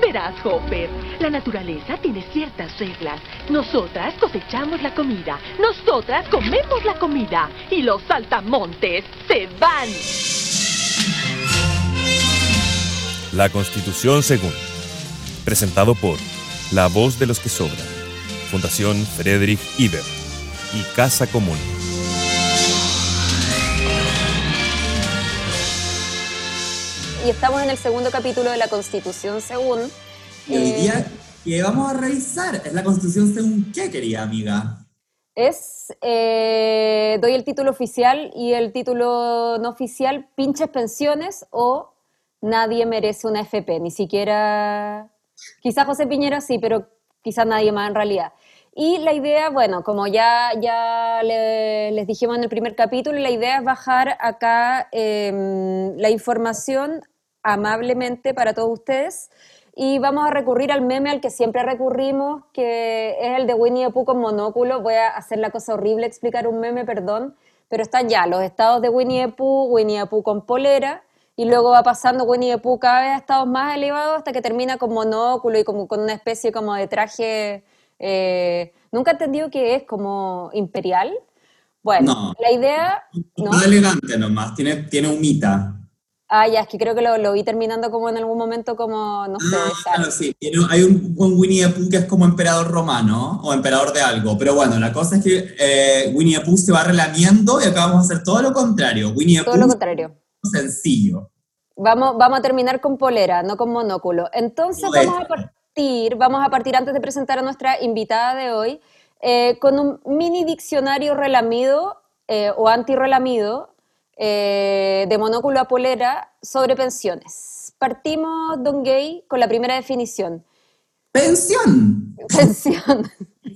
Verás, Hopper, la naturaleza tiene ciertas reglas. Nosotras cosechamos la comida, nosotras comemos la comida y los saltamontes se van. La Constitución según. Presentado por La Voz de los que Sobran, Fundación Friedrich Iber y Casa Común. Y estamos en el segundo capítulo de la Constitución según. Y hoy eh, día, ¿qué vamos a revisar? ¿Es la Constitución según qué, querida amiga? Es, eh, doy el título oficial y el título no oficial, pinches pensiones o nadie merece una FP, ni siquiera, quizás José Piñera sí, pero quizás nadie más en realidad. Y la idea, bueno, como ya, ya le- les dijimos en el primer capítulo, la idea es bajar acá em, la información amablemente para todos ustedes y vamos a recurrir al meme al que siempre recurrimos, que es el de Winnie the Pooh con monóculo. Voy a hacer la cosa horrible, explicar un meme, perdón, pero están ya los estados de Winnie the Pooh, Winnie the Pooh con polera, y luego va pasando Winnie the Pooh cada vez a estados más elevados hasta que termina con monóculo y como con una especie como de traje, eh, nunca he entendido que es como imperial. Bueno, No. la idea... ¿no? No elegante nomás, tiene, tiene humita. Ah, ya, es que creo que lo, lo vi terminando como en algún momento como, no sé, Ah, claro, sí. Hay un, un Winnie the Pooh que es como emperador romano o emperador de algo. Pero bueno, la cosa es que eh, Winnie the Pooh se va relamiendo y acá vamos a hacer todo lo contrario. Winnie the todo lo contrario. es sencillo. Vamos, vamos a terminar con polera, no con monóculo. Entonces vamos a partir, vamos a partir antes de presentar a nuestra invitada de hoy, eh, con un mini diccionario relamido eh, o antirrelamido eh, de monóculo a polera sobre pensiones. Partimos, Don Gay, con la primera definición. Pensión. Pensión.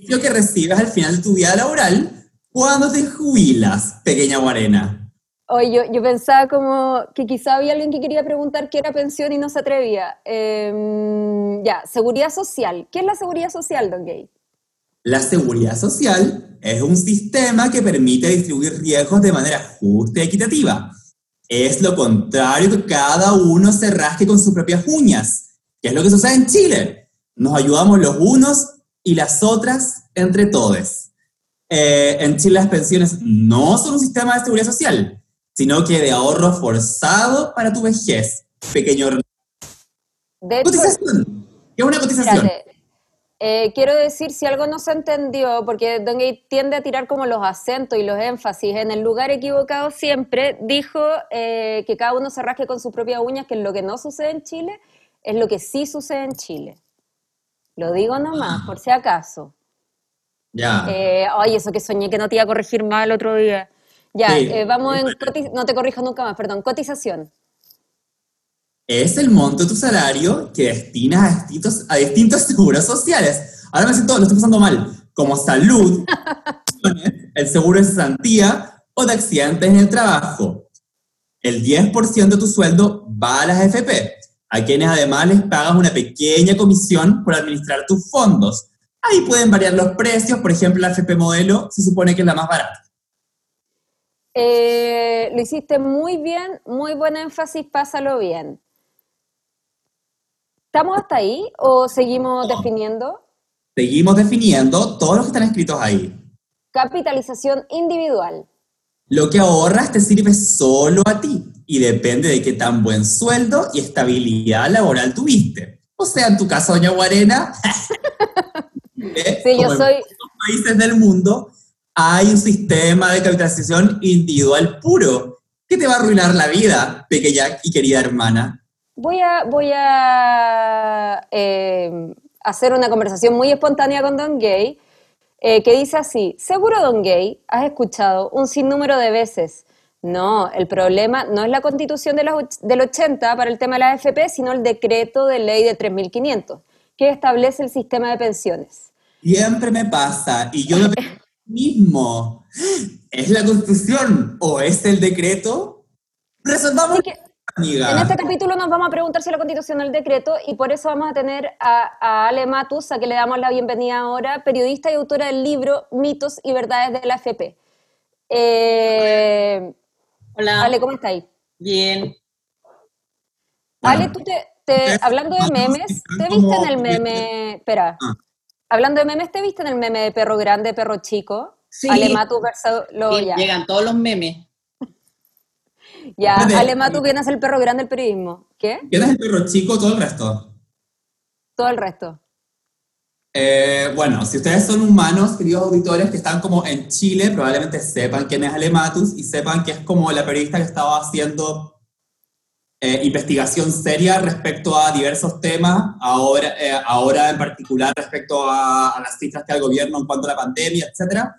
Lo que recibes al final de tu vida laboral cuando te jubilas, pequeña guarena. Oye, yo, yo pensaba como que quizá había alguien que quería preguntar qué era pensión y no se atrevía. Em, ya, seguridad social. ¿Qué es la seguridad social, Don Gay? La seguridad social es un sistema que permite distribuir riesgos de manera justa y equitativa. Es lo contrario que cada uno se rasque con sus propias uñas, que es lo que sucede en Chile. Nos ayudamos los unos y las otras entre todos. Eh, en Chile las pensiones no son un sistema de seguridad social, sino que de ahorro forzado para tu vejez. Pequeño De cotización. ¿Qué es una cotización? Eh, quiero decir, si algo no se entendió, porque Don Gay tiende a tirar como los acentos y los énfasis en el lugar equivocado siempre, dijo eh, que cada uno se rasque con sus propias uñas, que lo que no sucede en Chile es lo que sí sucede en Chile. Lo digo nomás, por si acaso. Ya. Eh, ay, eso que soñé que no te iba a corregir más el otro día. Ya, Sí. eh, vamos en... No te corrijo nunca más, perdón. Cotización. Es el monto de tu salario que destinas a distintos, a distintos seguros sociales. Ahora me siento, lo estoy pasando mal, como salud, el seguro de cesantía o de accidentes en el trabajo. El 10% de tu sueldo va a las FP, a quienes además les pagas una pequeña comisión por administrar tus fondos. Ahí pueden variar los precios, por ejemplo, la FP modelo se supone que es la más barata. Eh, lo hiciste muy bien, muy buen énfasis, pásalo bien. ¿Estamos hasta ahí o seguimos No. definiendo? Seguimos definiendo todos los que están escritos ahí. Capitalización individual. Lo que ahorras te sirve solo a ti y depende de qué tan buen sueldo y estabilidad laboral tuviste. O sea, en tu caso, doña Guarena, ¿eh? Sí, yo como en soy, muchos países del mundo, hay un sistema de capitalización individual puro que te va a arruinar la vida, pequeña y querida hermana. Voy a, voy a eh, hacer una conversación muy espontánea con Don Gay, eh, que dice así, seguro Don Gay, has escuchado un sinnúmero de veces, no, el problema no es la constitución de los del 80 para el tema de la AFP, sino el decreto de ley de 3500, que establece el sistema de pensiones. Siempre me pasa y yo mí mismo, ¿es la constitución o es el decreto? Resolvamos, Así que amiga. En este capítulo nos vamos a preguntar si la constitución es el decreto y por eso vamos a tener a, a Ale Matus, a que le damos la bienvenida ahora, periodista y autora del libro Mitos y Verdades de la FP. Eh, Hola. Ale, ¿cómo estás ahí? Bien. Ale, ¿tú te, te, hablando de memes, ¿te viste en el meme? Espera. Ah. Hablando de memes, ¿te viste en el meme de perro grande, perro chico? Sí. Alematu versus ya. Llegan todos los memes. Ya, Alematu, ¿quién es el perro grande del periodismo? ¿Qué? ¿Quién es el perro chico? Todo el resto. Todo el resto. Eh, bueno, si ustedes son humanos, queridos auditores que están como en Chile, probablemente sepan quién es Alematus y sepan que es como la periodista que estaba haciendo eh, investigación seria respecto a diversos temas, ahora, eh, ahora en particular respecto a, las cifras que da el gobierno en cuanto a la pandemia, etc.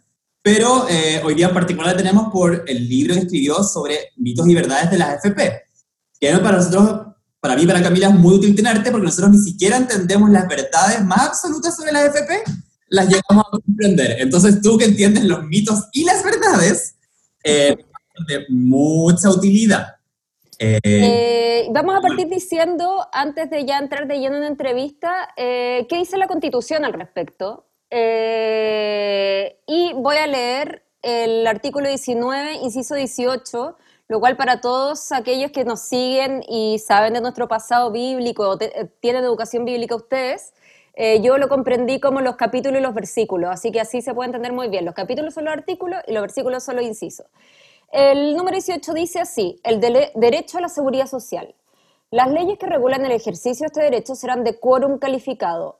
Pero hoy día en particular tenemos por el libro que escribió sobre mitos y verdades de las FP, que para nosotros para mí, para Camila, es muy útil tenerte porque nosotros ni siquiera entendemos las verdades más absolutas sobre la AFP, las llegamos a comprender. Entonces, tú que entiendes los mitos y las verdades, eh, de mucha utilidad. Eh, eh, vamos a partir diciendo, antes de ya entrar de lleno en una entrevista, ¿qué dice la Constitución al respecto? Y voy a leer el artículo 19, inciso 18, lo cual para todos aquellos que nos siguen y saben de nuestro pasado bíblico eh, tienen educación bíblica ustedes, eh, yo lo comprendí como los capítulos y los versículos, así que así se puede entender muy bien. Los capítulos son los artículos y los versículos son los incisos. El número 18 dice así, el derecho a la seguridad social. Las leyes que regulan el ejercicio de este derecho serán de quórum calificado,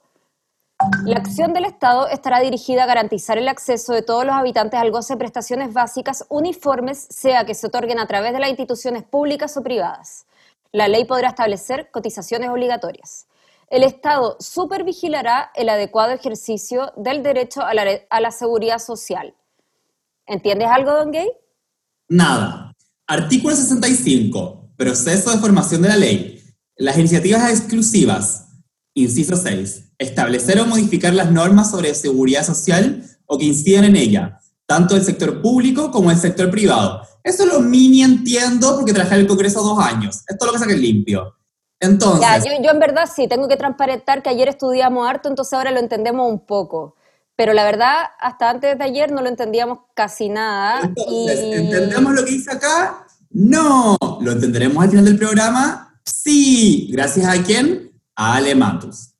la acción del Estado estará dirigida a garantizar el acceso de todos los habitantes al goce de prestaciones básicas uniformes, sea que se otorguen a través de las instituciones públicas o privadas. La ley podrá establecer cotizaciones obligatorias. El Estado supervigilará el adecuado ejercicio del derecho a la, seguridad social. ¿Entiendes algo, Don Gay? Nada. Artículo 65. Proceso de formación de la ley. Las iniciativas exclusivas. Inciso 6 establecer o modificar las normas sobre seguridad social o que incidan en ella, tanto el sector público como el sector privado. Eso lo mini entiendo porque trabajé en el Congreso dos años. Esto es lo que saqué limpio. Entonces... Ya, yo, yo, en verdad sí, tengo que transparentar que ayer estudiamos harto, entonces ahora lo entendemos un poco. Pero la verdad, hasta antes de ayer no lo entendíamos casi nada. Entonces, ¿entendemos lo que dice acá? No. ¿Lo entenderemos al final del programa? Sí. ¿Gracias a quién? A Ale Matus.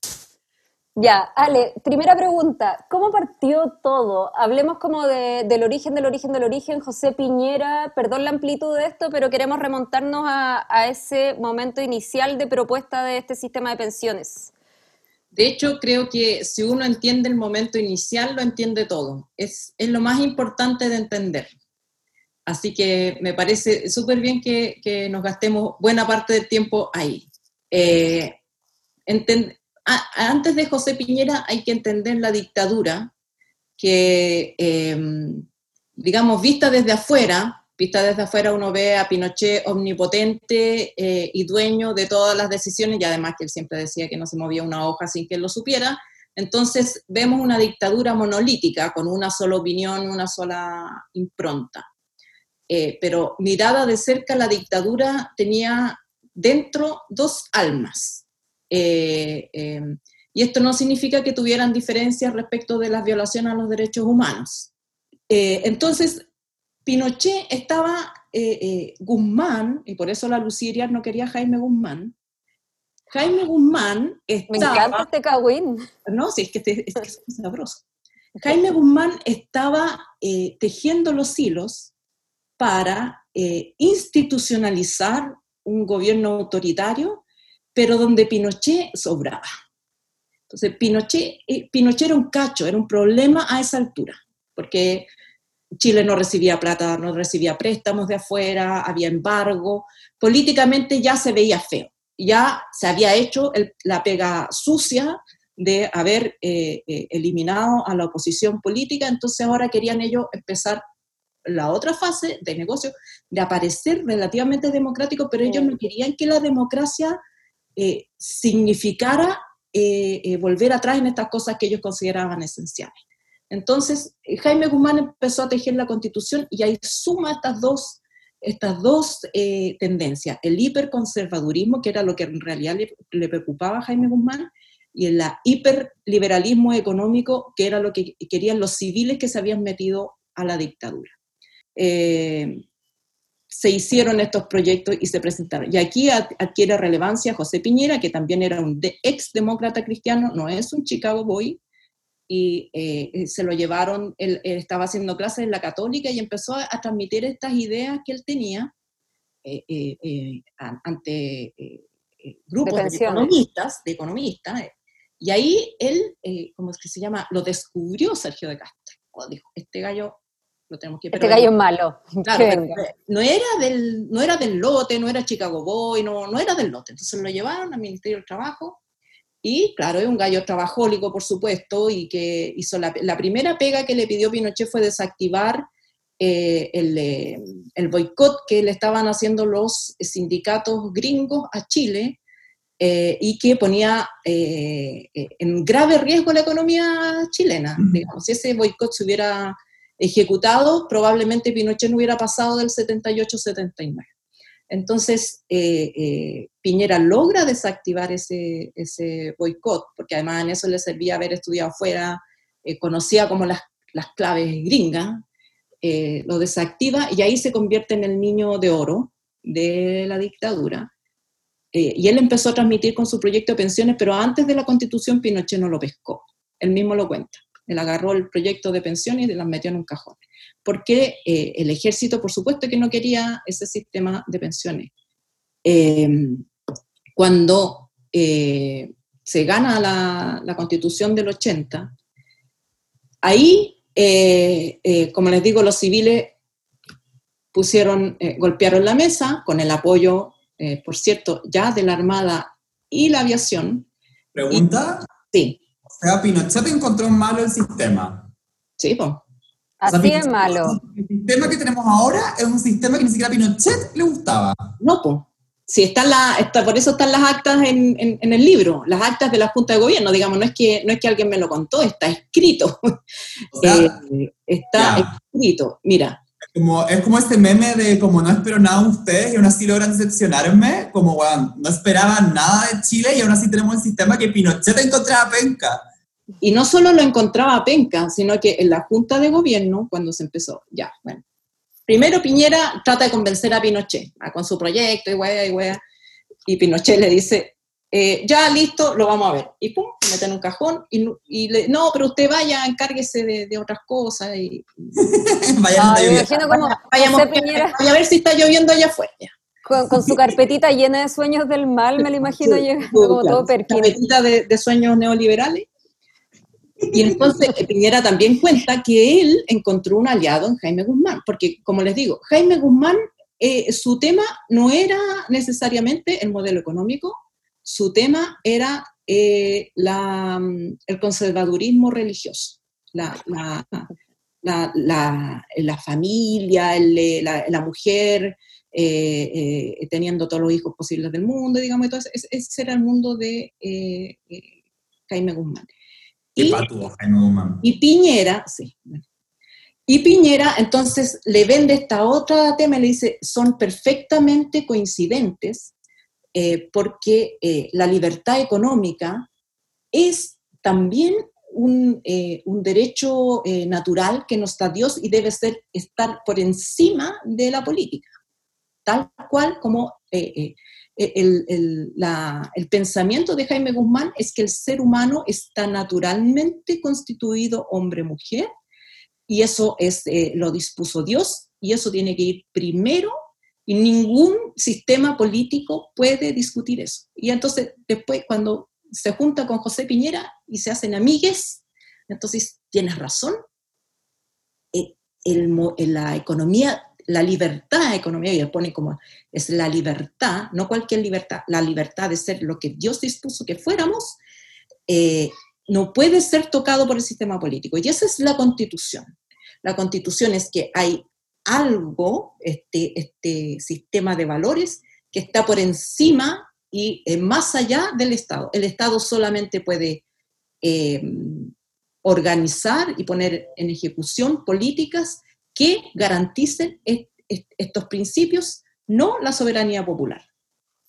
Ya, Ale, primera pregunta, ¿cómo partió todo? Hablemos como del origen, del origen, del origen. José Piñera, perdón la amplitud de esto, pero queremos remontarnos a, ese momento inicial de propuesta de este sistema de pensiones. De hecho, creo que si uno entiende el momento inicial, lo entiende todo. Es, lo más importante de entender. Así que me parece súper bien que, nos gastemos buena parte del tiempo ahí. Eh, antes de José Piñera hay que entender la dictadura, que, em, digamos, vista desde afuera, vista desde afuera uno ve a Pinochet omnipotente eh, y dueño de todas las decisiones, y además que él siempre decía que no se movía una hoja sin que él lo supiera. Entonces vemos una dictadura monolítica, con una sola opinión, una sola impronta. Eh, pero mirada de cerca, la dictadura tenía dentro dos almas. Eh, em, y esto no significa que tuvieran diferencias respecto de las violaciones a los derechos humanos. Eh, entonces, Pinochet estaba, eh, Guzmán, y por eso la Luciria no quería Jaime Guzmán, Jaime Guzmán estaba... Me encanta este cagüín. No, sí, es que, este, es, sabroso. Jaime Guzmán estaba tejiendo los hilos para institucionalizar un gobierno autoritario pero donde Pinochet sobraba. Entonces, Pinochet, eh, Pinochet era un cacho, era un problema a esa altura, porque Chile no recibía plata, no recibía préstamos de afuera, había embargo, políticamente ya se veía feo, ya se había hecho la pega sucia de haber eh, eh, eliminado a la oposición política, entonces ahora querían ellos empezar la otra fase de negocio, de aparecer relativamente democrático, pero ellos no querían que la democracia eh, significara eh, eh, volver atrás en estas cosas que ellos consideraban esenciales. Entonces, Jaime Guzmán empezó a tejer la constitución y ahí suma estas dos, estas dos tendencias, el hiperconservadurismo, que era lo que en realidad le, preocupaba a Jaime Guzmán, y el hiperliberalismo económico, que era lo que querían los civiles que se habían metido a la dictadura. Se hicieron estos proyectos y se presentaron. Y aquí adquiere relevancia José Piñera, que también era un ex demócrata cristiano, no es un Chicago Boy, y eh, se lo llevaron, él, estaba haciendo clases en la católica y empezó a, transmitir estas ideas que él tenía eh, eh, ante grupos de, economistas, de economistas, y ahí él, ¿cómo es que se llama? Lo descubrió Sergio de Castro. Dijo, este gallo lo tenemos que... Este gallo es malo. no, era del, no era del lote, no era Chicago Boy, no, no era del lote. Entonces lo llevaron al Ministerio del Trabajo y claro, es un gallo trabajólico, por supuesto, y que hizo la, primera pega que le pidió Pinochet fue desactivar eh, el, eh, el, boicot que le estaban haciendo los sindicatos gringos a Chile eh, y que ponía en grave riesgo la economía chilena. Digamos, si ese boicot se hubiera ejecutado, probablemente Pinochet no hubiera pasado del 78-79. Entonces, eh, eh, Piñera logra desactivar ese, ese boicot, porque además en eso le servía haber estudiado afuera, eh, conocía como las, las claves gringas, lo desactiva y ahí se convierte en el niño de oro de la dictadura. y él empezó a transmitir con su proyecto de pensiones, pero antes de la constitución Pinochet no lo pescó, él mismo lo cuenta. Él agarró el proyecto de pensiones y las metió en un cajón porque eh, el ejército, por supuesto, que no quería ese sistema de pensiones. Em, cuando eh, se gana la, constitución del 80, ahí, eh, como les digo, los civiles pusieron, golpearon la mesa con el apoyo, por cierto, ya de la Armada y la aviación. ¿Pregunta? sí. O sea, Pinochet encontró malo el sistema. Sí, pues. Así es malo. El sistema que tenemos ahora es un sistema que ni siquiera a Pinochet le gustaba. No, pues. Sí, están la, está, por eso están las actas en, en, el libro, las actas de la Junta de Gobierno, digamos, no es que, no es que alguien me lo contó, está escrito. Eh, está escrito. Mira. Como, es como este meme de como no espero nada de ustedes y aún así logran decepcionarme, como bueno, no esperaban nada de Chile y aún así tenemos un sistema que Pinochet encontraba penca. Y no solo lo encontraba penca, sino que en la Junta de Gobierno, cuando se empezó, ya, bueno. Primero Piñera trata de convencer a Pinochet, con su proyecto y wea y wea, y Pinochet le dice, eh, ya listo, lo vamos a ver. Y pum, se mete en un cajón y, le, no, pero usted vaya, encárguese de, otras cosas. Y, vaya, a ver si está lloviendo allá afuera. Con, su carpetita llena de sueños del mal, me lo imagino llegando como todo perquín. Carpetita de, de, sueños neoliberales. Y entonces Piñera también cuenta que él encontró un aliado en Jaime Guzmán, porque como les digo, Jaime Guzmán, eh, su tema no era necesariamente el modelo económico, su tema era eh, la, el conservadurismo religioso, la, la, la familia, la, mujer, eh, teniendo todos los hijos posibles del mundo, digamos, entonces ese, era el mundo de Jaime Guzmán. Y, Piñera, sí. Y Piñera entonces le vende esta otra tema y le dice, son perfectamente coincidentes eh, porque eh, la libertad económica es también un, eh, un derecho natural que nos da Dios y debe ser estar por encima de la política, tal cual como el, pensamiento de Jaime Guzmán es que el ser humano está naturalmente constituido hombre-mujer y eso es, eh, lo dispuso Dios y eso tiene que ir primero y ningún sistema político puede discutir eso. Y entonces después cuando se junta con José Piñera y se hacen amigues, entonces tienes razón, eh, la economía la libertad económica, y pone como es la libertad, no cualquier libertad, la libertad de ser lo que Dios dispuso que fuéramos, eh, no puede ser tocado por el sistema político. Y esa es la constitución. La constitución es que hay algo, este, este sistema de valores, que está por encima y eh, más allá del Estado. El Estado solamente puede eh, organizar y poner en ejecución políticas que garanticen estos principios, no la soberanía popular.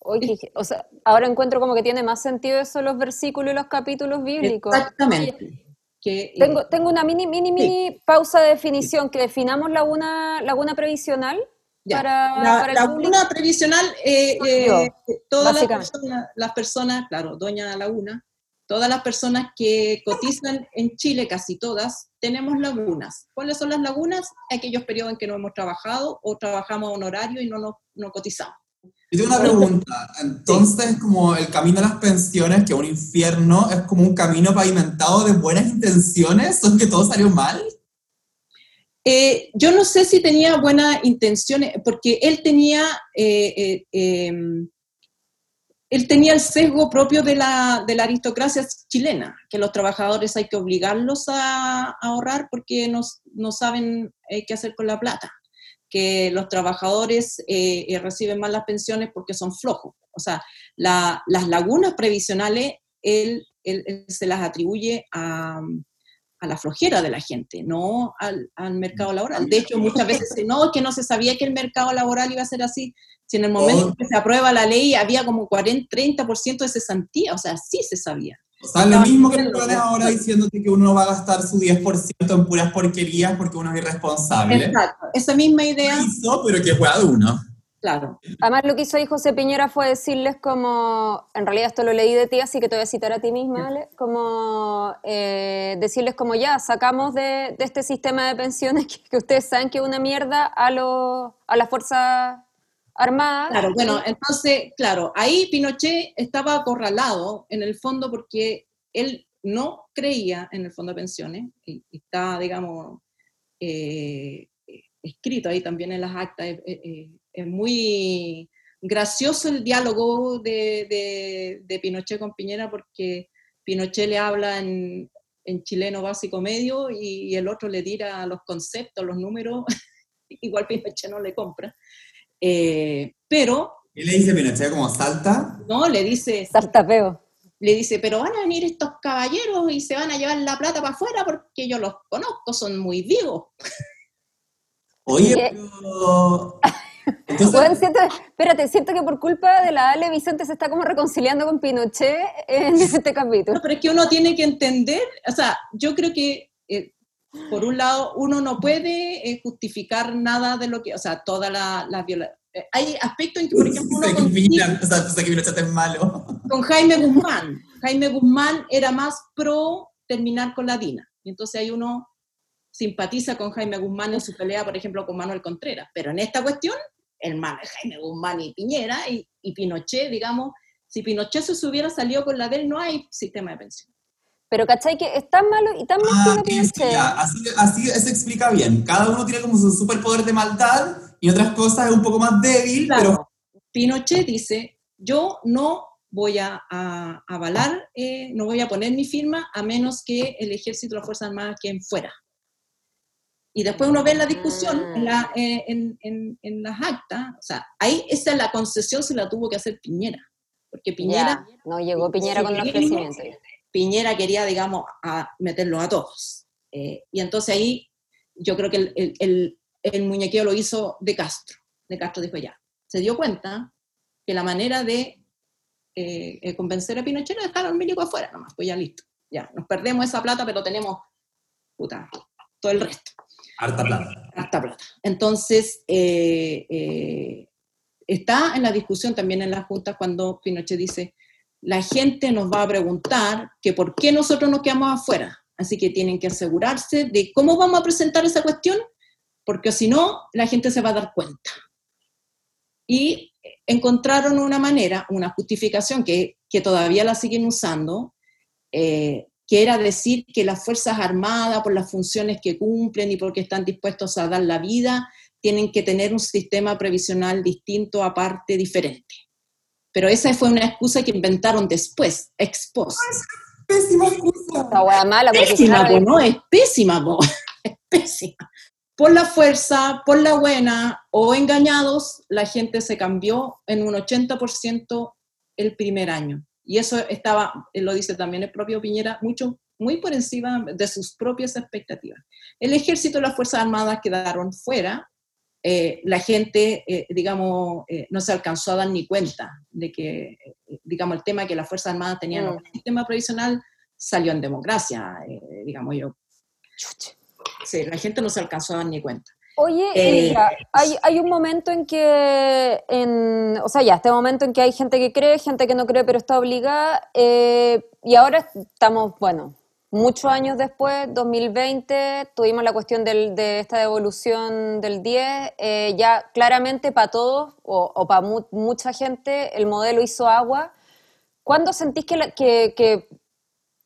o sea, ahora encuentro como que tiene más sentido eso los versículos y los capítulos bíblicos. Exactamente. Eh, tengo, tengo una mini, mini, mini pausa de definición, que definamos laguna, laguna previsional. Ya. para, la, para el laguna previsional, eh, eh, todas las personas, las personas, claro, Doña Laguna, todas las personas que cotizan en Chile, casi todas, tenemos lagunas. ¿Cuáles son las lagunas? Aquellos periodos en que no hemos trabajado o trabajamos a un horario y no, nos, no cotizamos. Yo tengo una pregunta. Entonces, como el camino a las pensiones, que es un infierno, es como un camino pavimentado de buenas intenciones, ¿son que todo salió mal? Eh, yo no sé si tenía buenas intenciones, porque él tenía, eh, eh, eh, él tenía el sesgo propio de la, de la aristocracia chilena, que los trabajadores hay que obligarlos a, a ahorrar porque no, no saben eh, qué hacer con la plata, que los trabajadores eh, eh, reciben mal las pensiones porque son flojos. O sea, la- las lagunas previsionales, él, él- él se las atribuye a, a la flojera de la gente, no al, al mercado laboral. De hecho, muchas veces no, es que no se sabía que el mercado laboral iba a ser así. Si en el momento Oh. en que se aprueba la ley había como 40, 30% de cesantía, o sea, sí se sabía. O sea, lo mismo que planes ahora diciéndote que uno no va a gastar su 10% en puras porquerías porque uno es irresponsable. Exacto, esa misma idea, Lo hizo, pero que juega de uno. claro. Además, lo que hizo ahí José Piñera fue decirles como, en realidad esto lo leí de ti, así que te voy a citar a ti misma, Ale, como eh, decirles como ya, sacamos de, de este sistema de pensiones que, que ustedes saben que es una mierda a, los a las Fuerzas Armadas. Claro, bueno, entonces, claro, ahí Pinochet estaba acorralado en el fondo porque él no creía en el fondo de pensiones, y, y está, digamos, eh, escrito ahí también en las actas, es, es- es muy gracioso el diálogo de, de- de Pinochet con Piñera porque Pinochet le habla en, en chileno básico medio y, el otro le tira los conceptos, los números, igual Pinochet no le compra. Eh, pero, ¿Qué le dice Pinochet como salta? ¿no? Le dice, Sartapeo. le dice, pero van a venir estos caballeros y se van a llevar la plata para afuera porque yo los conozco, son muy vivos. Oye, pero... Entonces, Bueno, siento- espérate, siento que por culpa de la Ale Vicente se está como reconciliando con Pinochet en este capítulo. No, pero es que uno tiene que entender, o sea, yo creo que, eh, por un lado, uno no puede eh, justificar nada de lo que, o sea, toda la, la viola- hay aspectos en que, por ejemplo, uno que o sea, que malo. con Jaime Guzmán. Jaime Guzmán era más pro terminar con la DINA. Y entonces ahí uno simpatiza con Jaime Guzmán en su pelea, por ejemplo, con Manuel Contreras. Pero en esta cuestión, el man es Jaime Guzmán y Piñera y, y Pinochet, digamos, si Pinochet se hubiera salido con la de él, no hay sistema de pensión. Pero ¿cachai? Que es tan malo y tan Ah, malo sí, sí, Pinochet. ya, así, así se explica bien. Cada uno tiene como su superpoder de maldad y otras cosas es un poco más débil, pero Pinochet dice, yo no voy a, a- avalar, eh, no voy a poner mi firma a menos que el ejército y las Fuerzas Armadas queden fuera. Y después uno ve la discusión, en, la- eh, en- en- en las actas, o sea, ahí esa la concesión se la tuvo que hacer Piñera, porque Piñera, Ya, no llegó Piñera con el Sí, ofrecimiento. Piñera quería, digamos, a meterlos a todos. Eh, y entonces ahí yo creo que el, el- el- el muñequeo lo hizo de Castro. De Castro dijo ya, se dio cuenta que la manera de eh, eh, convencer a Pinochet era dejar al milico afuera nomás, pues ya listo. Ya, nos perdemos esa plata, pero tenemos, puta, todo el resto harta plata. harta plata. Entonces, eh, eh, está en la discusión también en las juntas cuando Pinochet dice, la gente nos va a preguntar que por qué nosotros nos quedamos afuera. Así que tienen que asegurarse de cómo vamos a presentar esa cuestión, porque si no, la gente se va a dar cuenta. Y encontraron una manera, una justificación que, que todavía la siguen usando, eh, que era decir que las Fuerzas Armadas, por las funciones que cumplen y porque están dispuestos a dar la vida, tienen que tener un sistema previsional distinto, aparte, diferente. Pero esa fue una excusa que inventaron después, ex post. Pésima excusa. Hueá mala Pésima, po, no- ¿no? Es pésima, po. es pésima. Por la fuerza, por la buena o engañados, la gente se cambió en un 80% el primer año. Y eso estaba, eh, lo dice también el propio Piñera, mucho, muy por encima de sus propias expectativas. El ejército y las Fuerzas Armadas quedaron fuera. eh, la gente, eh, digamos, eh, no se alcanzó a dar ni cuenta de que, digamos, el tema que las Fuerzas Armadas tenían Mm. un sistema provisional salió en democracia, digamos yo. Sí, la gente no se alcanzó a dar ni cuenta. Oye, Eh, hay, hay un momento en que, en, o sea, ya, este momento en que hay gente que cree, gente que no cree, pero está obligada, eh, y ahora estamos, bueno, muchos años después, 2020, tuvimos la cuestión del- de esta devolución del 10, eh, ya claramente para todos, o, o para mucha gente, el modelo hizo agua. ¿Cuándo sentís que, la- que, que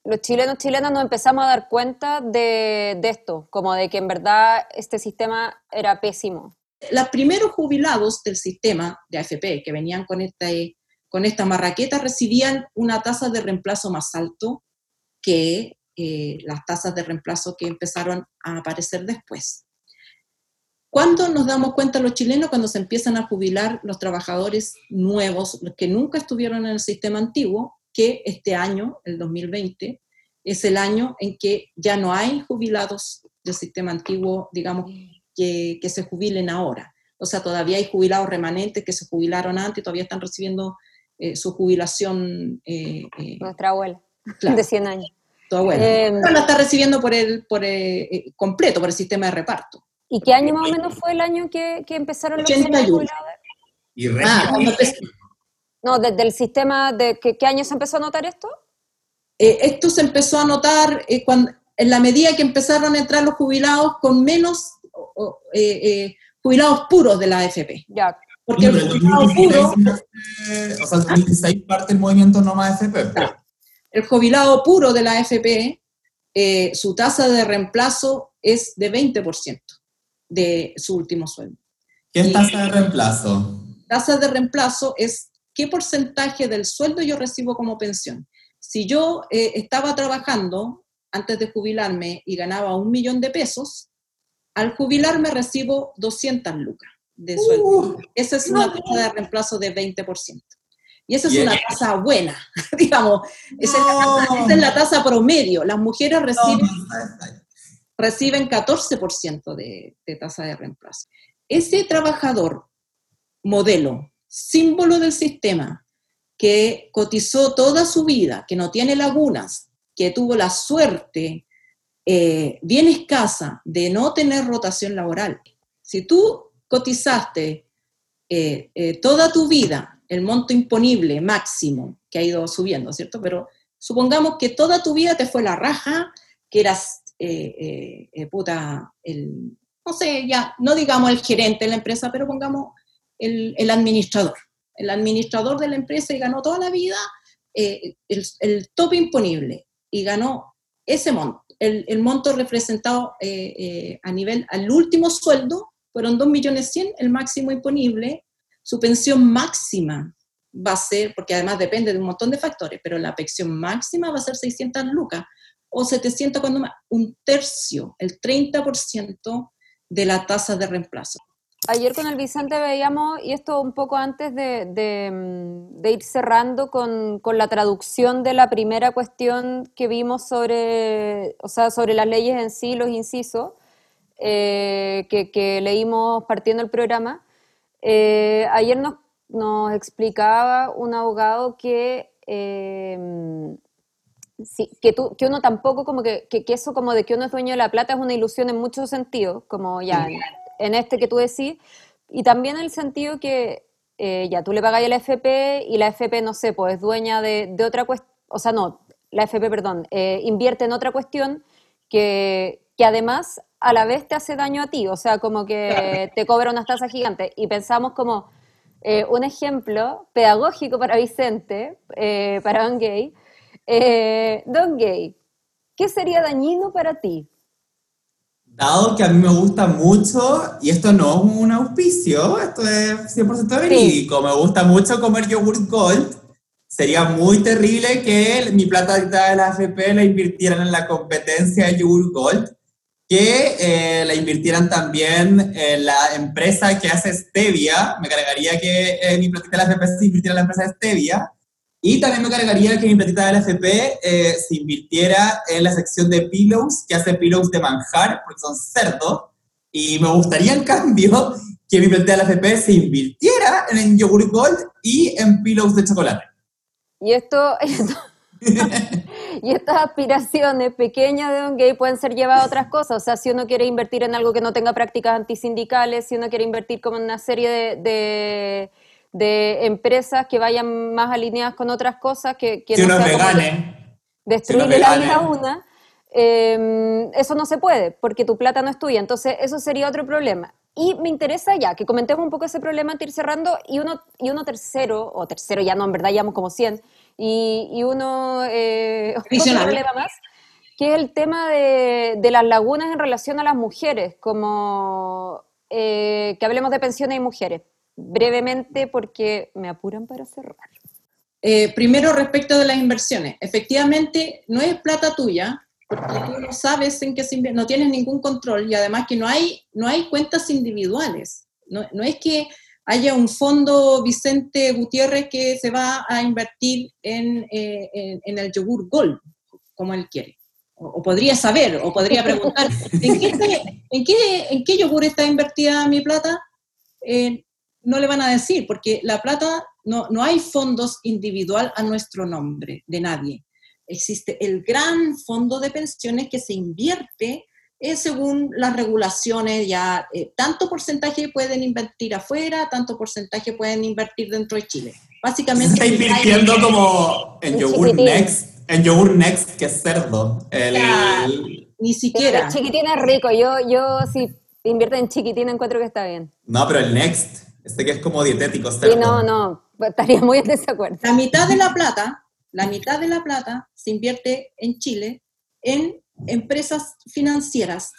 los chilenos chilenas nos empezamos a dar cuenta de, esto, como de que en verdad este sistema era pésimo. los primeros jubilados del sistema de AFP que venían con esta, con esta marraqueta recibían una tasa de reemplazo más alto que eh, las tasas de reemplazo que empezaron a aparecer después. ¿Cuándo nos damos cuenta los chilenos? Cuando se empiezan a jubilar los trabajadores nuevos, los que nunca estuvieron en el sistema antiguo, que este año, el 2020, es el año en que ya no hay jubilados del sistema antiguo, digamos, que, que se jubilen ahora. O sea, todavía hay jubilados remanentes que se jubilaron antes y todavía están recibiendo eh, su jubilación. eh, eh, Nuestra abuela, claro, de 100 años. tu abuela. Eh, Pero la está recibiendo por el, por eh, completo, por el sistema de reparto. ¿Y qué año más o menos fue el año que, que empezaron los 81. jubilados? Y Ah, cuando empezó- No, desde el sistema, de ¿qué, ¿qué año se empezó a notar esto? Eh, esto se empezó a notar eh, cuando, en la medida que empezaron a entrar los jubilados con menos eh, eh, jubilados puros de la AFP. Ya, Porque el jubilado 2016, puro, o sea, el 2016 parte el movimiento No Más FP. Claro. el jubilado puro de la AFP, eh, su tasa de reemplazo es de 20% de su último sueldo. ¿Qué es tasa de reemplazo? Tasa de reemplazo es qué porcentaje del sueldo yo recibo como pensión. Si yo eh, estaba trabajando antes de jubilarme y ganaba un millón de pesos, al jubilarme recibo 200 lucas de sueldo. Uh, Esa es una tasa de reemplazo de 20%. Y esa es una tasa buena, digamos. Esa, es la tasa, esa es la tasa promedio. Las mujeres no, reciben no, reciben 14% de, de tasa de reemplazo. Ese trabajador modelo, símbolo del sistema, que cotizó toda su vida, que no tiene lagunas, que tuvo la suerte eh, bien escasa de no tener rotación laboral. Si tú cotizaste eh, eh, toda tu vida el monto imponible máximo, que ha ido subiendo, ¿cierto? Pero supongamos que toda tu vida te fue la raja, que eras, puta, no sé, ya, no digamos el gerente de la empresa, pero pongamos el, el administrador. El administrador de la empresa y ganó toda la vida eh, el, el tope imponible y ganó ese monto. El, el monto representado eh, eh, a nivel, al último sueldo, fueron 2 millones 100, el máximo imponible, su pensión máxima va a ser, porque además depende de un montón de factores, pero la pensión máxima va a ser 600 lucas o 700 cuando más, un tercio, el 30% de la tasa de reemplazo. Ayer con el Vicente veíamos, y esto un poco antes de, de, mm, de ir cerrando con, con la traducción de la primera cuestión que vimos sobre, o sea, sobre las leyes en sí, los incisos, eh, que, que leímos partiendo el programa. Eh, ayer nos, nos explicaba un abogado que, eh, sí, que, tú, que uno tampoco, como que, que, que eso como de que uno es dueño de la plata es una ilusión en muchos sentidos, como ya en, este que tú decís, y también en el sentido que eh, ya tú le pagas a la FP y la FP, no sé, pues es dueña de, de otra cuestión, o sea, no, la FP, perdón, eh, invierte en otra cuestión que, que además a la vez te hace daño a ti, o sea, como que te cobra unas tasas gigantes. Y pensamos como eh, un ejemplo pedagógico para Vicente, eh, para Don Gay. Eh, Don Gay, ¿qué sería dañino para ti? Dado que a mí me gusta mucho, y esto no es un auspicio, esto es 100% verídico, me gusta mucho comer yogurt gold, sería muy terrible que mi plata de la AFP la invirtieran en la competencia de yogurt gold, que eh, la invirtieran también en la empresa que hace stevia, me cargaría que eh, mi platita de la AFP se invirtiera en la empresa de stevia, y también me cargaría que mi platita de la AFP eh, se invirtiera en la sección de pillows, que hace pillows de manjar, porque son cerdos. Y me gustaría, en cambio, que mi platita de la AFP se invirtiera en el yogur gold y en pillows de chocolate. Y esto, esto, Y estas aspiraciones pequeñas de un gay pueden ser llevadas a otras cosas. O sea, si uno quiere invertir en algo que no tenga prácticas antisindicales, si uno quiere invertir como en una serie de, de, de empresas que vayan más alineadas con otras cosas, que, que Si no uno es sea como vegane, destruirle Si la vida una, eh, eso no se puede, porque tu plata no es tuya. Entonces, eso sería otro problema. Y me interesa ya que comentemos un poco ese problema antes de ir cerrando, y uno, y uno tercero, o tercero ya no, en verdad llevamos como 100, y, y uno, eh, otro problema más, que es el tema de, de las lagunas en relación a las mujeres, como eh, que hablemos de pensiones y mujeres, brevemente, porque me apuran para cerrar. Eh, primero, respecto de las inversiones. Efectivamente, no es plata tuya, porque tú no sabes en qué se invierte, no tienes ningún control y además que no hay, no hay cuentas individuales. No, no es que haya un fondo Vicente Gutiérrez que se va a invertir en, eh, en- en el yogur Gold, como él quiere. O, o podría saber, o podría preguntar, ¿en qué, en qué, en qué yogur está invertida mi plata? Eh, no le van a decir, porque la plata, no, no hay fondos individual a nuestro nombre, de nadie. Existe el gran fondo de pensiones que se invierte eh, según las regulaciones, ya eh, tanto porcentaje pueden invertir afuera, tanto porcentaje pueden invertir dentro de Chile. se Básicamente, está invirtiendo como en yogur next, en yogur next, que es cerdo. El, Ya. ni siquiera. Pero chiquitín es rico, yo, yo si invierto en chiquitín encuentro que está bien. no, pero el next, este que es como dietético, Sí, no, no, estaría muy en desacuerdo. La mitad de la plata, la mitad de la plata se invierte en Chile en empresas financieras,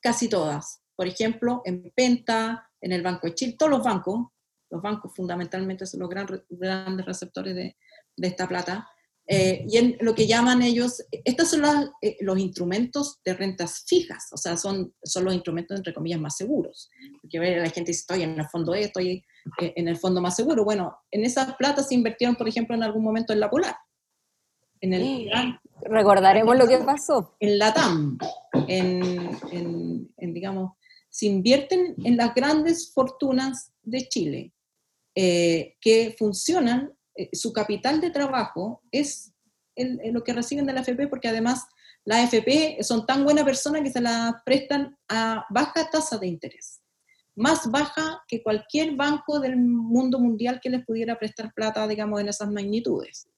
casi todas. Por ejemplo, en Penta, en el Banco de Chile, todos los bancos, los bancos fundamentalmente son los gran- grandes receptores de, de esta plata. Eh, y en lo que llaman ellos, estos son las, eh, los instrumentos de rentas fijas, o sea, son, son los instrumentos, entre comillas, más seguros. Porque la gente dice, estoy en el fondo E, estoy eh, en el fondo más seguro. Bueno, en esas platas se invirtieron, por ejemplo, en algún momento en la Polar, en el gran- Recordaremos lo que pasó. en la TAM, en, en- en, digamos, se invierten en las grandes fortunas de Chile, eh, que funcionan, eh, su capital de trabajo es el lo que reciben de la AFP, porque además la AFP son tan buenas personas que se la prestan a baja tasa de interés, más baja que cualquier banco del mundo mundial que les pudiera prestar plata, digamos, en esas magnitudes.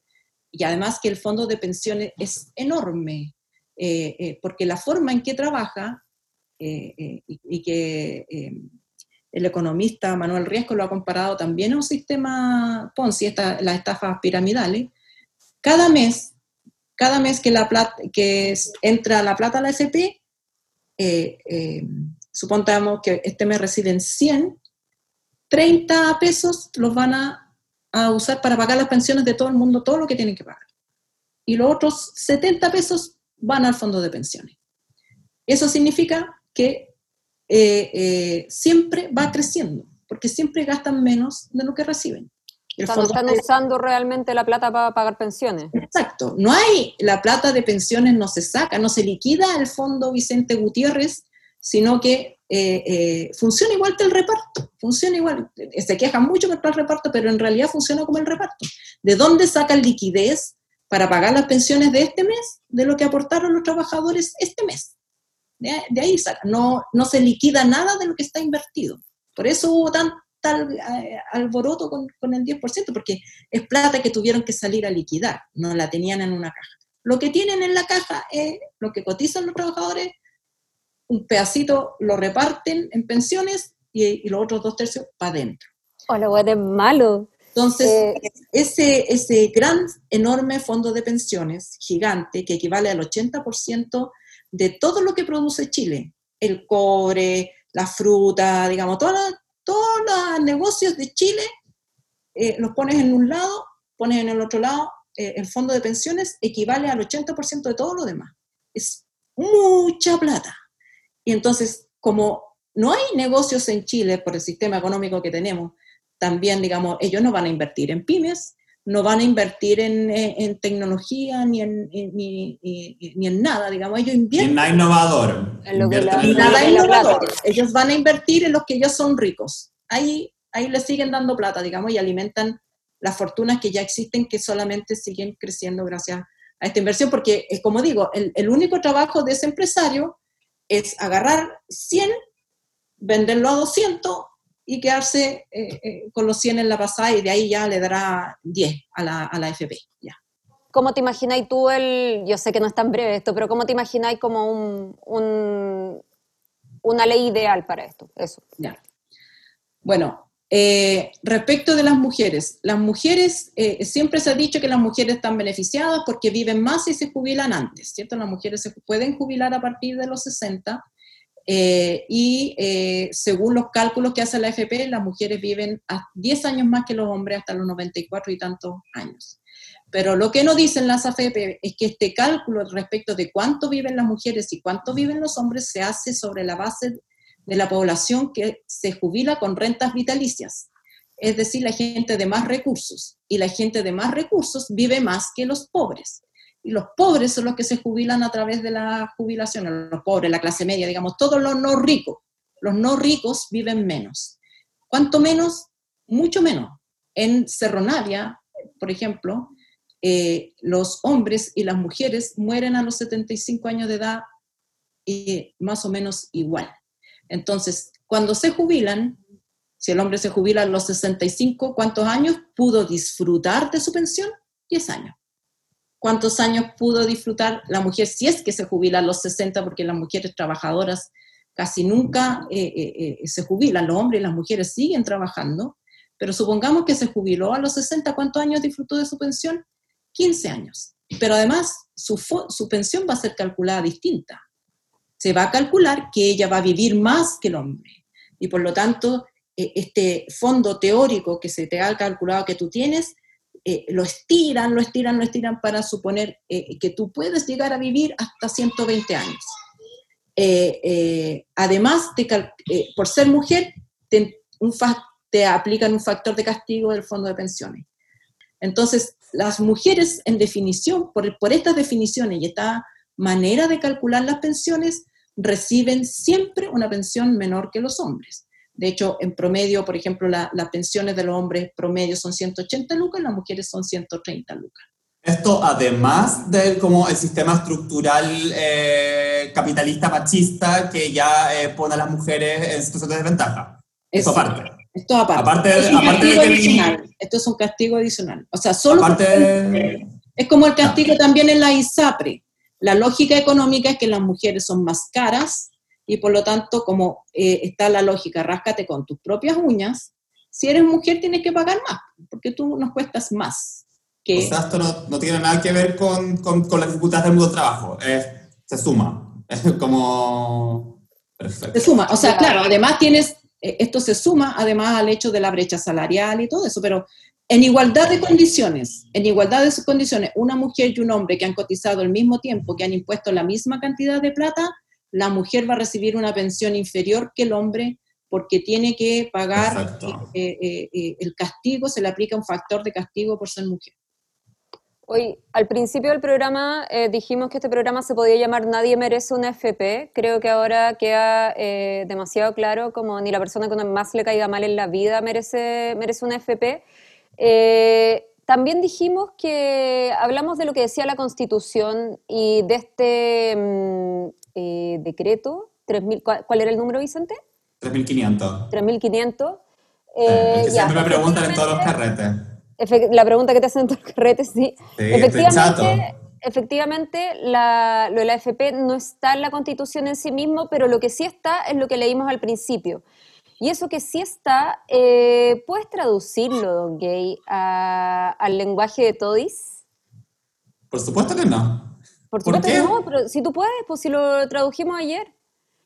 Y además que el fondo de pensiones es enorme, eh, eh, porque la forma en que trabaja, eh, eh, y, que eh, el economista Manuel Riesco lo ha comparado también a un sistema Ponzi, esta- las estafas piramidales, cada mes, cada mes que, la plata, que entra la plata a la SP, eh, eh, supongamos que este mes reciben 100, 30 pesos los van a, a usar para pagar las pensiones de todo el mundo, todo lo que tienen que pagar. Y los otros 70 pesos van al fondo de pensiones. Eso significa que eh, eh, siempre va creciendo, porque siempre gastan menos de lo que reciben. El Están, fondo están de- usando realmente la plata para pagar pensiones. Exacto, no hay, la plata de pensiones no se saca, no se liquida el fondo Vicente Gutiérrez, sino que eh, eh, funciona igual que el reparto, funciona igual, se quejan mucho contra el reparto, pero en realidad funciona como el reparto. ¿De dónde sacan liquidez para pagar las pensiones de este mes? De lo que aportaron los trabajadores este mes. De, ahí- de ahí sacan, no, no se liquida nada de lo que está invertido. Por eso hubo tan, tal eh, alboroto con, con el 10%, porque es plata que tuvieron que salir a liquidar, no la tenían en una caja. Lo que tienen en la caja es lo que cotizan los trabajadores, un pedacito lo reparten en pensiones y, y los otros dos tercios para adentro. O lo es malo. Entonces, Eh, ese, ese gran, enorme fondo de pensiones gigante, que equivale al 80% de todo lo que produce Chile, el cobre, la fruta, digamos, todos los negocios de Chile, eh, los pones en un lado, pones en el otro lado, eh, el fondo de pensiones equivale al 80% de todo lo demás. Es mucha plata. Y entonces, como no hay negocios en Chile por el sistema económico que tenemos, también, digamos, ellos no van a invertir en pymes, no van a invertir en, en- en tecnología ni en, en- ni, ni- ni en nada, digamos, ellos invierten nada innovador. En lo que Invierten la- y en- nada la innovador. plata. Ellos van a invertir en los que ya son ricos. Ahí, ahí le siguen dando plata, digamos, y alimentan las fortunas que ya existen, que solamente siguen creciendo gracias a esta inversión, porque, es como digo, el, el único trabajo de ese empresario es agarrar 100, venderlo a 200 y quedarse eh, eh, con los 100 en la pasada y de ahí ya le dará 10 a la, a la FP. Ya. ¿Cómo te imagináis tú el, yo sé que no es tan breve esto, pero cómo te imagináis como un, un- una ley ideal para esto? Eso. Ya. Bueno, eh, respecto de las mujeres, las mujeres, eh, siempre se ha dicho que las mujeres están beneficiadas porque viven más y se jubilan antes, ¿cierto? Las mujeres se pueden jubilar a partir de los 60 eh, y eh, según los cálculos que hace la FP, las mujeres viven a 10 años más que los hombres hasta los 94 y tantos años. Pero lo que no dicen las AFP es que este cálculo respecto de cuánto viven las mujeres y cuánto viven los hombres se hace sobre la base de la población que se jubila con rentas vitalicias, es decir, la gente de más recursos. Y la gente de más recursos vive más que los pobres. Y los pobres son los que se jubilan a través de la jubilación, los pobres, la clase media, digamos, todos los no ricos. Los no ricos viven menos. ¿Cuánto menos? Mucho menos. En Cerro Navia, por ejemplo, eh, los hombres y las mujeres mueren a los 75 años de edad eh, más o menos igual. Entonces, cuando se jubilan, si el hombre se jubila a los 65, ¿cuántos años pudo disfrutar de su pensión? 10 años. ¿Cuántos años pudo disfrutar la mujer si es que se jubila a los 60? Porque las mujeres trabajadoras casi nunca eh, eh, eh, se jubilan, los hombres y las mujeres siguen trabajando, pero supongamos que se jubiló a los 60, ¿cuántos años disfrutó de su pensión? 15 años. Pero además, su, su pensión va a ser calculada distinta se va a calcular que ella va a vivir más que el hombre. Y por lo tanto, este fondo teórico que se te ha calculado que tú tienes, eh, lo estiran, lo estiran, lo estiran para suponer eh, que tú puedes llegar a vivir hasta 120 años. Eh, eh, además, por ser mujer, te aplican un factor de castigo del fondo de pensiones. Entonces, las mujeres, en definición, por, por estas definiciones y esta manera de calcular las pensiones, reciben siempre una pensión menor que los hombres. De hecho, en promedio, por ejemplo, la- las pensiones de los hombres promedio son 180 lucas, las mujeres son 130 lucas. Esto además del como el sistema estructural eh, capitalista machista que ya eh, pone a las mujeres en situación de desventaja. Eso aparte. Esto aparte. Aparte de- Esto es un aparte de castigo que el- adicional. Esto es un castigo adicional. O sea, solo Aparte de- Es como el castigo también en la ISAPRE. La lógica económica es que las mujeres son más caras y por lo tanto, como eh, está la lógica, ráscate con tus propias uñas, si eres mujer tienes que pagar más, porque tú nos cuestas más. Que, O sea, esto no, no tiene nada que ver con, con, con las dificultades del mundo del trabajo. Se suma. Es como... Perfecto. se suma. O sea, claro, además tienes, eh, esto se suma además al hecho de la brecha salarial y todo eso, pero en igualdad de condiciones, en igualdad de sus condiciones, una mujer y un hombre que han cotizado al mismo tiempo, que han impuesto la misma cantidad de plata, la mujer va a recibir una pensión inferior que el hombre porque tiene que pagar eh, eh, eh, el castigo, se le aplica un factor de castigo por ser mujer. Hoy, al principio del programa eh, dijimos que este programa se podía llamar Nadie merece una FP. Creo que ahora queda eh, demasiado claro como ni la persona que más le caiga mal en la vida merece, merece una FP. Eh, también dijimos que hablamos de lo que decía la Constitución y de este mm, eh, decreto, 3000, ¿cuál, cuál era el número, Vicente? 3.500. 3500. Eh, Eh, ya, siempre me preguntan en todos los carretes. La pregunta que te hacen en todos los carretes, sí. Sí, efectivamente, efectivamente la, lo de la FP no está en la Constitución en sí mismo, pero lo que sí está es lo que leímos al principio. Y eso que sí está, eh, ¿puedes traducirlo, Don Gay, a- al lenguaje de Todis? Por supuesto que no. Por ¿Por supuesto que no, pero si tú puedes, pues si lo tradujimos ayer.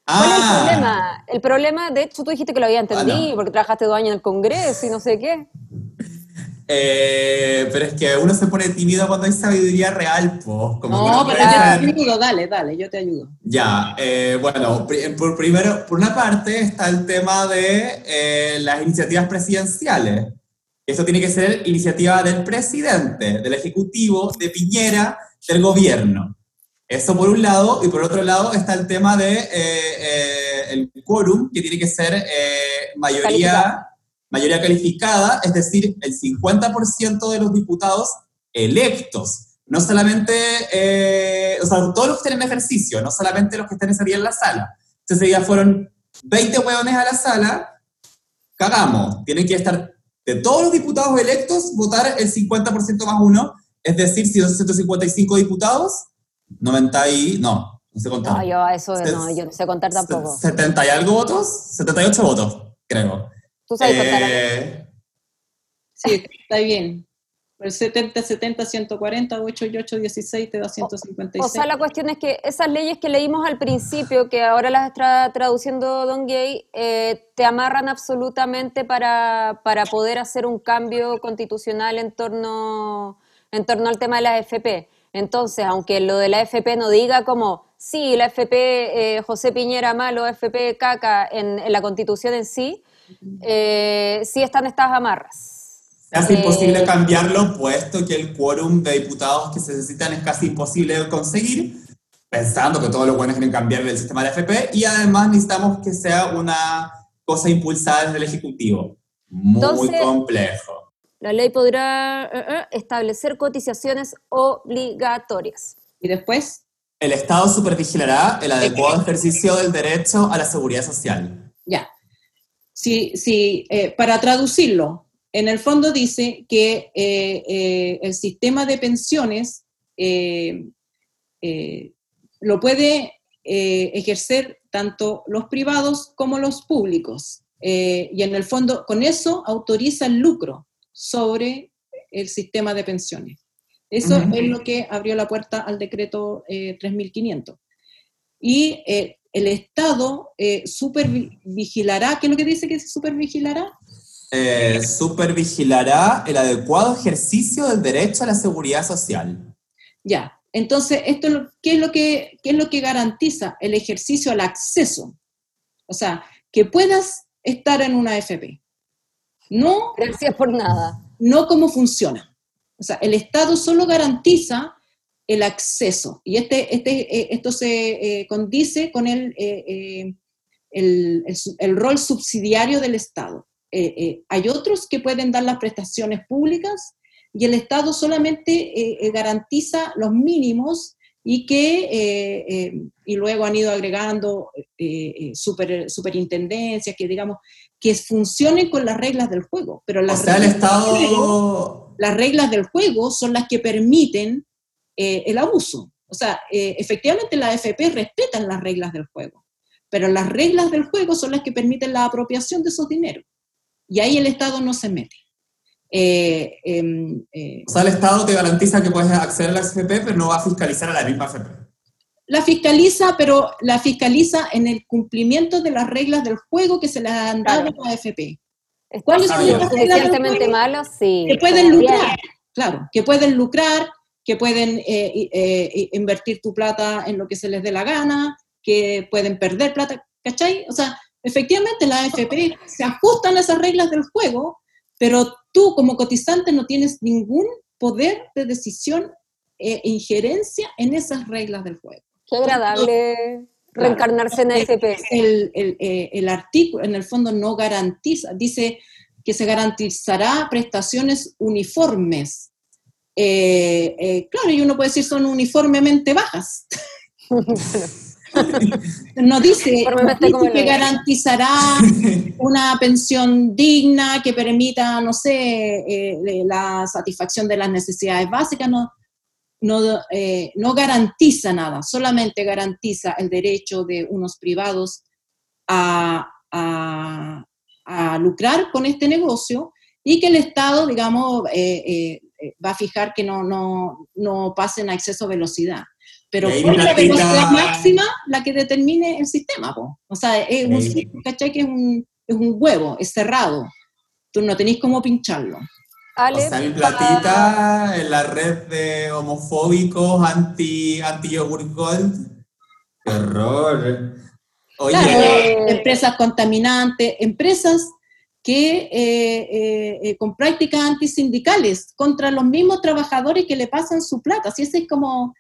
¿Cuál es el Ah, problema? El problema, de hecho, tú dijiste que lo había entendido, Ah, no. porque trabajaste dos años en el Congreso y no sé qué. eh, pero es que uno se pone tímido cuando hay sabiduría real, pues. Como No, pero yo te ayudo, dale, dale, yo te ayudo. Ya, eh, bueno, por, primero, por una parte está el tema de eh, las iniciativas presidenciales. Eso tiene que ser iniciativa del presidente, del ejecutivo, de Piñera, del gobierno. Eso por un lado, y por otro lado está el tema de eh, eh, el quórum, que tiene que ser eh, mayoría, Calificada. mayoría calificada, es decir, el 50% de los diputados electos, no solamente, eh, o sea, todos los que estén en ejercicio, no solamente los que estén ese día en la sala. Entonces ese día fueron 20 hueones a la sala, cagamos, tienen que estar de todos los diputados electos, votar el 50% más uno, es decir, si son 155 diputados, 90 y, no, no sé contar. No, yo eso no, yo no sé contar tampoco. 70 y algo votos, 78 votos, creo. ¿Tú sabes contar? Eh, Sí, está bien. El 70, 70, 140, 8 y 8, 16 te da 156. O sea, la cuestión es que esas leyes que leímos al principio, que ahora las está traduciendo Don Gay, eh, te amarran absolutamente para, para poder hacer un cambio constitucional en torno, en torno al tema de la AFP. Entonces, aunque lo de la AFP no diga como, sí, la AFP, eh, José Piñera malo, AFP caca en, en la constitución en sí, eh, sí están estas amarras. Hace Eh, imposible cambiarlo, puesto que el quórum de diputados que se necesitan es casi imposible conseguir, pensando que todos los buenos quieren cambiar el sistema de FP, y además necesitamos que sea una cosa impulsada desde el Ejecutivo. Muy Entonces- complejo. La ley podrá eh, eh, establecer cotizaciones obligatorias. Y después, El Estado supervigilará el adecuado ejercicio del derecho a la seguridad social. ya. Si, si, eh, para traducirlo, en el fondo dice que eh, eh, el sistema de pensiones eh, eh, lo puede eh, ejercer tanto los privados como los públicos. Eh, y en el fondo, con eso autoriza el lucro sobre el sistema de pensiones. Eso es lo que abrió la puerta al decreto eh, 3500. Y eh, el Estado eh, supervigilará, ¿qué es lo que dice que supervigilará? Eh, supervigilará el adecuado ejercicio del derecho a la seguridad social. Ya. Entonces, esto, ¿qué es, lo que, ¿qué es lo que garantiza? El ejercicio al acceso. O sea, que puedas estar en una FP. No, Gracias por nada. no cómo funciona. O sea, el Estado solo garantiza el acceso. Y este, este, eh, esto se eh, condice con el, eh, el, el rol subsidiario del Estado. Eh, hay otros que pueden dar las prestaciones públicas y el Estado solamente garantiza los mínimos y que eh, eh, y luego han ido agregando eh, super- superintendencias que digamos que funcionen con las reglas del juego. Pero O las sea, el reglas del juego- Estado... las reglas del juego son las que permiten el abuso. O sea, efectivamente las AFP respetan las reglas del juego, pero las reglas del juego son las que permiten la apropiación de esos dineros. Y ahí el Estado no se mete. Eh, em, eh, O sea, el Estado te garantiza que puedes acceder a la FP, pero no va a fiscalizar a la misma FP. la fiscaliza, pero la fiscaliza en el cumplimiento de las reglas del juego que se les han dado Claro. a la AFP. ¿Están ¿Cuáles son las suficientemente malos? Sí. que pueden todavía. lucrar, claro, que pueden lucrar, que pueden eh, eh, invertir tu plata en lo que se les dé la gana, que pueden perder plata, ¿cachai? O sea, efectivamente las AFP se ajustan a esas reglas del juego, pero tú como cotizante no tienes ningún poder de decisión e injerencia en esas reglas del juego. Qué agradable reencarnarse en AFP. el, el, eh, el artículo en el fondo no garantiza, dice que se garantizará prestaciones uniformes. Eh, eh, claro, y uno puede decir son uniformemente bajas. No dice, que garantizará una pensión digna que permita, no sé, eh, eh, la satisfacción de las necesidades básicas, no, no, eh, no garantiza nada, solamente garantiza el derecho de unos privados a, a- a lucrar con este negocio y que el Estado, digamos, eh, va a fijar que no, no, no pasen a exceso de velocidad. Pero Y ahí ¿cuál es la velocidad máxima la que determine el sistema? po? O sea, es un, Sí. ¿cachai? Que es un, es un huevo, es cerrado. Tú no tenés cómo pincharlo. O Ale, sea, mi platita en la red de homofóbicos anti, anti yogurt gold. ¡Qué horror! Oye, Claro, Eh, empresas contaminantes, empresas que eh, eh, con prácticas antisindicales contra los mismos trabajadores que le pasan su plata. Así es como,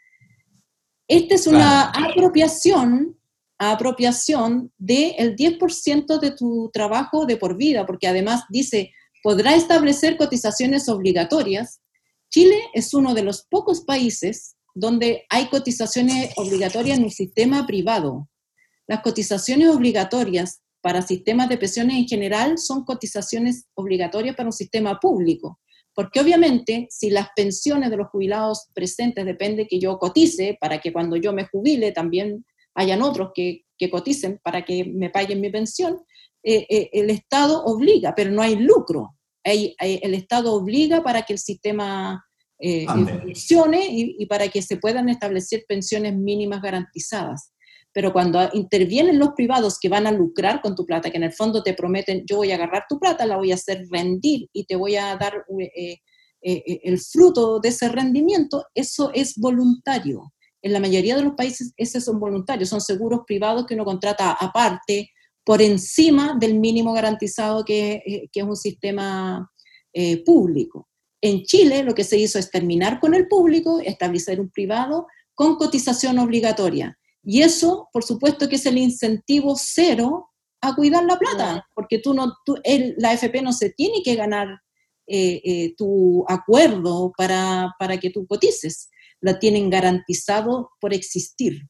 esta es una apropiación, apropiación del 10% de tu trabajo de por vida, porque además dice, podrá establecer cotizaciones obligatorias. Chile es uno de los pocos países donde hay cotizaciones obligatorias en un sistema privado. Las cotizaciones obligatorias para sistemas de pensiones en general son cotizaciones obligatorias para un sistema público, porque obviamente si las pensiones de los jubilados presentes depende que yo cotice para que cuando yo me jubile también hayan otros que, coticen para que me paguen mi pensión, eh, eh, el Estado obliga, pero no hay lucro. el Estado obliga para que el sistema eh, funcione y, para que se puedan establecer pensiones mínimas garantizadas. Pero cuando intervienen los privados que van a lucrar con tu plata, que en el fondo te prometen, yo voy a agarrar tu plata, la voy a hacer rendir y te voy a dar el fruto de ese rendimiento, eso es voluntario. En la mayoría de los países, esos son voluntarios, son seguros privados que uno contrata aparte, por encima del mínimo garantizado que, eh, es un sistema eh, público. En Chile lo que se hizo es terminar con el público, establecer un privado con cotización obligatoria. Y eso, por supuesto, que es el incentivo cero a cuidar la plata, porque tú no, tú, la FP no se tiene que ganar eh, tu acuerdo para, para que tú cotices la tienen garantizado por existir.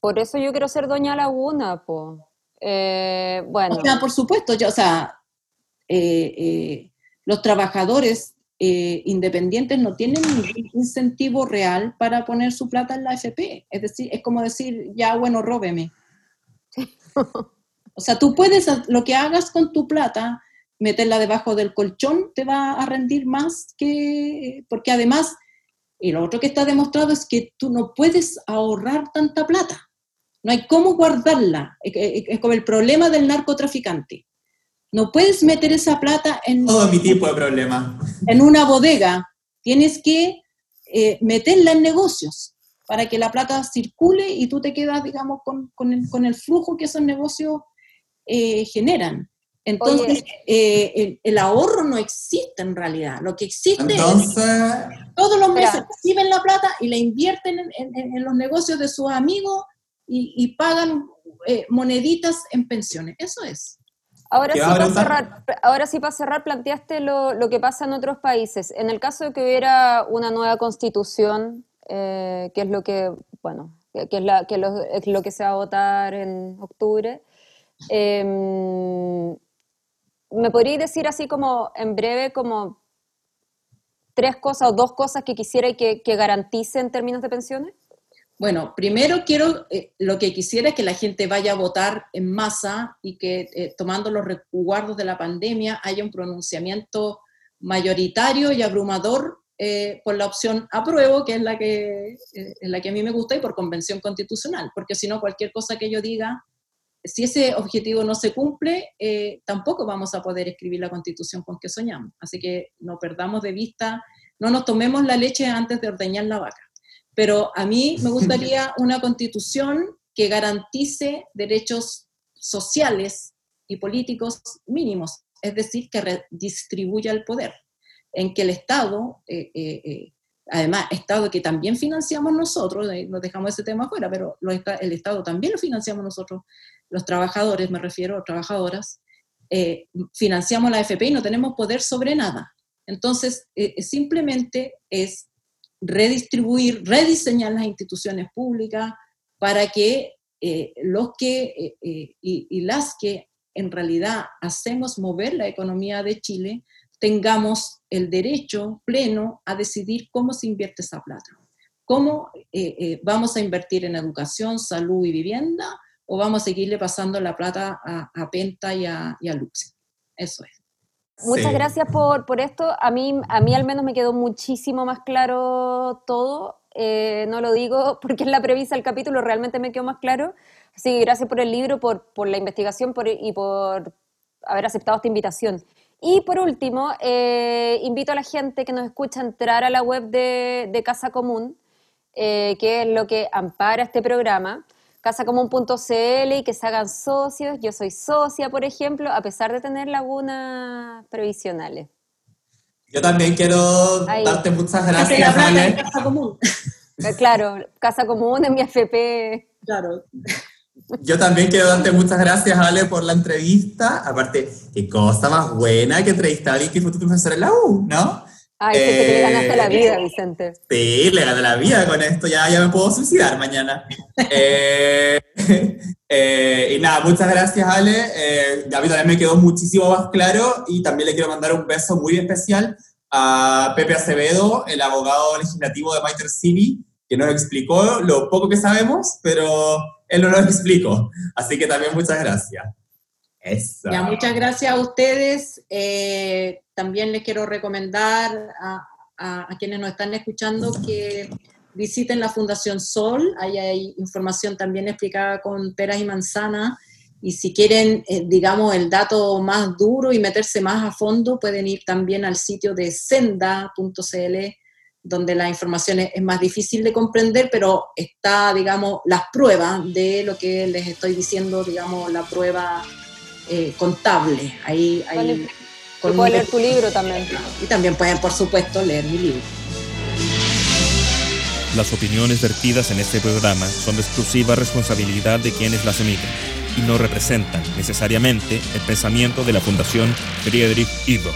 Por eso yo quiero ser doña Laguna, po. Eh, bueno. O sea, por supuesto, o sea, eh, eh, los trabajadores independientes no tienen ningún incentivo real para poner su plata en la AFP. Es decir, es como decir, ya, bueno, róbeme. o sea, tú puedes, lo que hagas con tu plata, meterla debajo del colchón, te va a rendir más que, porque además y lo otro que está demostrado es que tú no puedes ahorrar tanta plata. No hay cómo guardarla. Es como el problema del narcotraficante. No puedes meter esa plata en... Todo mi tipo de problema. En una bodega. Tienes que eh, meterla en negocios para que la plata circule y tú te quedas, digamos, con, con, el, flujo que esos negocios eh, generan. Entonces, eh, el, ahorro no existe en realidad. Lo que existe es todos los meses reciben la plata y la invierten en, los negocios de sus amigos y, pagan eh, moneditas en pensiones. Eso es. Ahora sí, para cerrar, ahora sí, para cerrar, planteaste lo, lo, que pasa en otros países. En el caso de que hubiera una nueva constitución, eh, que es lo que, bueno, que es, la, que es lo que se va a votar en octubre, eh, ¿Me podríais decir así como en breve, como tres cosas o dos cosas que quisiera y que, que garantice en términos de pensiones? Bueno, primero quiero, eh, lo que quisiera es que la gente vaya a votar en masa y que eh, tomando los resguardos de la pandemia haya un pronunciamiento mayoritario y abrumador eh, por la opción apruebo, que es la que, es la que a mí me gusta, y por convención constitucional, porque si no cualquier cosa que yo diga si ese objetivo no se cumple, tampoco vamos a poder escribir la constitución con que soñamos. Así que no perdamos de vista, no nos tomemos la leche antes de ordeñar la vaca. Pero a mí me gustaría una constitución que garantice derechos sociales y políticos mínimos, es decir, que redistribuya el poder, en que el Estado eh, eh, además, Estado que también financiamos nosotros, nos dejamos ese tema afuera, pero el Estado también lo financiamos nosotros, los trabajadores, me refiero, trabajadoras, eh, financiamos la AFP y no tenemos poder sobre nada. Entonces, eh, simplemente es redistribuir, rediseñar las instituciones públicas para que eh, los que y las que en realidad hacemos mover la economía de Chile tengamos el derecho pleno a decidir cómo se invierte esa plata. ¿Cómo eh, eh, vamos a invertir en educación, salud y vivienda? ¿O vamos a seguirle pasando la plata a, Penta y a, y Luxe? Eso es. Muchas gracias por, por, esto. A mí, a mí al menos me quedó muchísimo más claro todo. Eh, no lo digo porque es la premisa del capítulo, realmente me quedó más claro. Así que gracias por el libro, por, por la investigación por, y por haber aceptado esta invitación. Y por último, eh, invito a la gente que nos escucha a entrar a la web de, Casa Común, eh, que es lo que ampara este programa, casacomún.cl y que se hagan socios. Yo soy socia, por ejemplo, a pesar de tener lagunas previsionales. Yo también quiero darte muchas gracias, Ale. Casa Común. Eh, claro, Casa Común en mi FP. Claro. Yo también quiero darte muchas gracias, Ale, por la entrevista. Aparte, qué cosa más buena que entrevistar a alguien que fue tu profesor en la U, ¿no? Ay, siento que le ganaste la Eh, vida, Vicente. Sí, le gané la vida con esto, ya, ya me puedo suicidar mañana. Eh, eh, y nada, muchas gracias Ale, eh, a mí también me quedó muchísimo más claro y también le quiero mandar un beso muy especial a Pepe Acevedo, el abogado legislativo de Maiter City, que nos explicó lo poco que sabemos, pero él no nos explicó. Así que también muchas gracias. Ya, muchas gracias a ustedes. Eh, también les quiero recomendar a, a- a quienes nos están escuchando que visiten la Fundación Sol. Ahí hay información también explicada con peras y manzanas. Y si quieren, eh, digamos, el dato más duro y meterse más a fondo, pueden ir también al sitio de senda.cl, donde la información es, es más difícil de comprender, pero está, digamos, las pruebas de lo que les estoy diciendo, digamos, la prueba eh, contable. Ahí, ahí con puedes un- leer tu libro también. y también pueden, por supuesto, leer mi libro. Las opiniones vertidas en este programa son de exclusiva responsabilidad de quienes las emiten y no representan necesariamente el pensamiento de la Fundación Friedrich Ebert.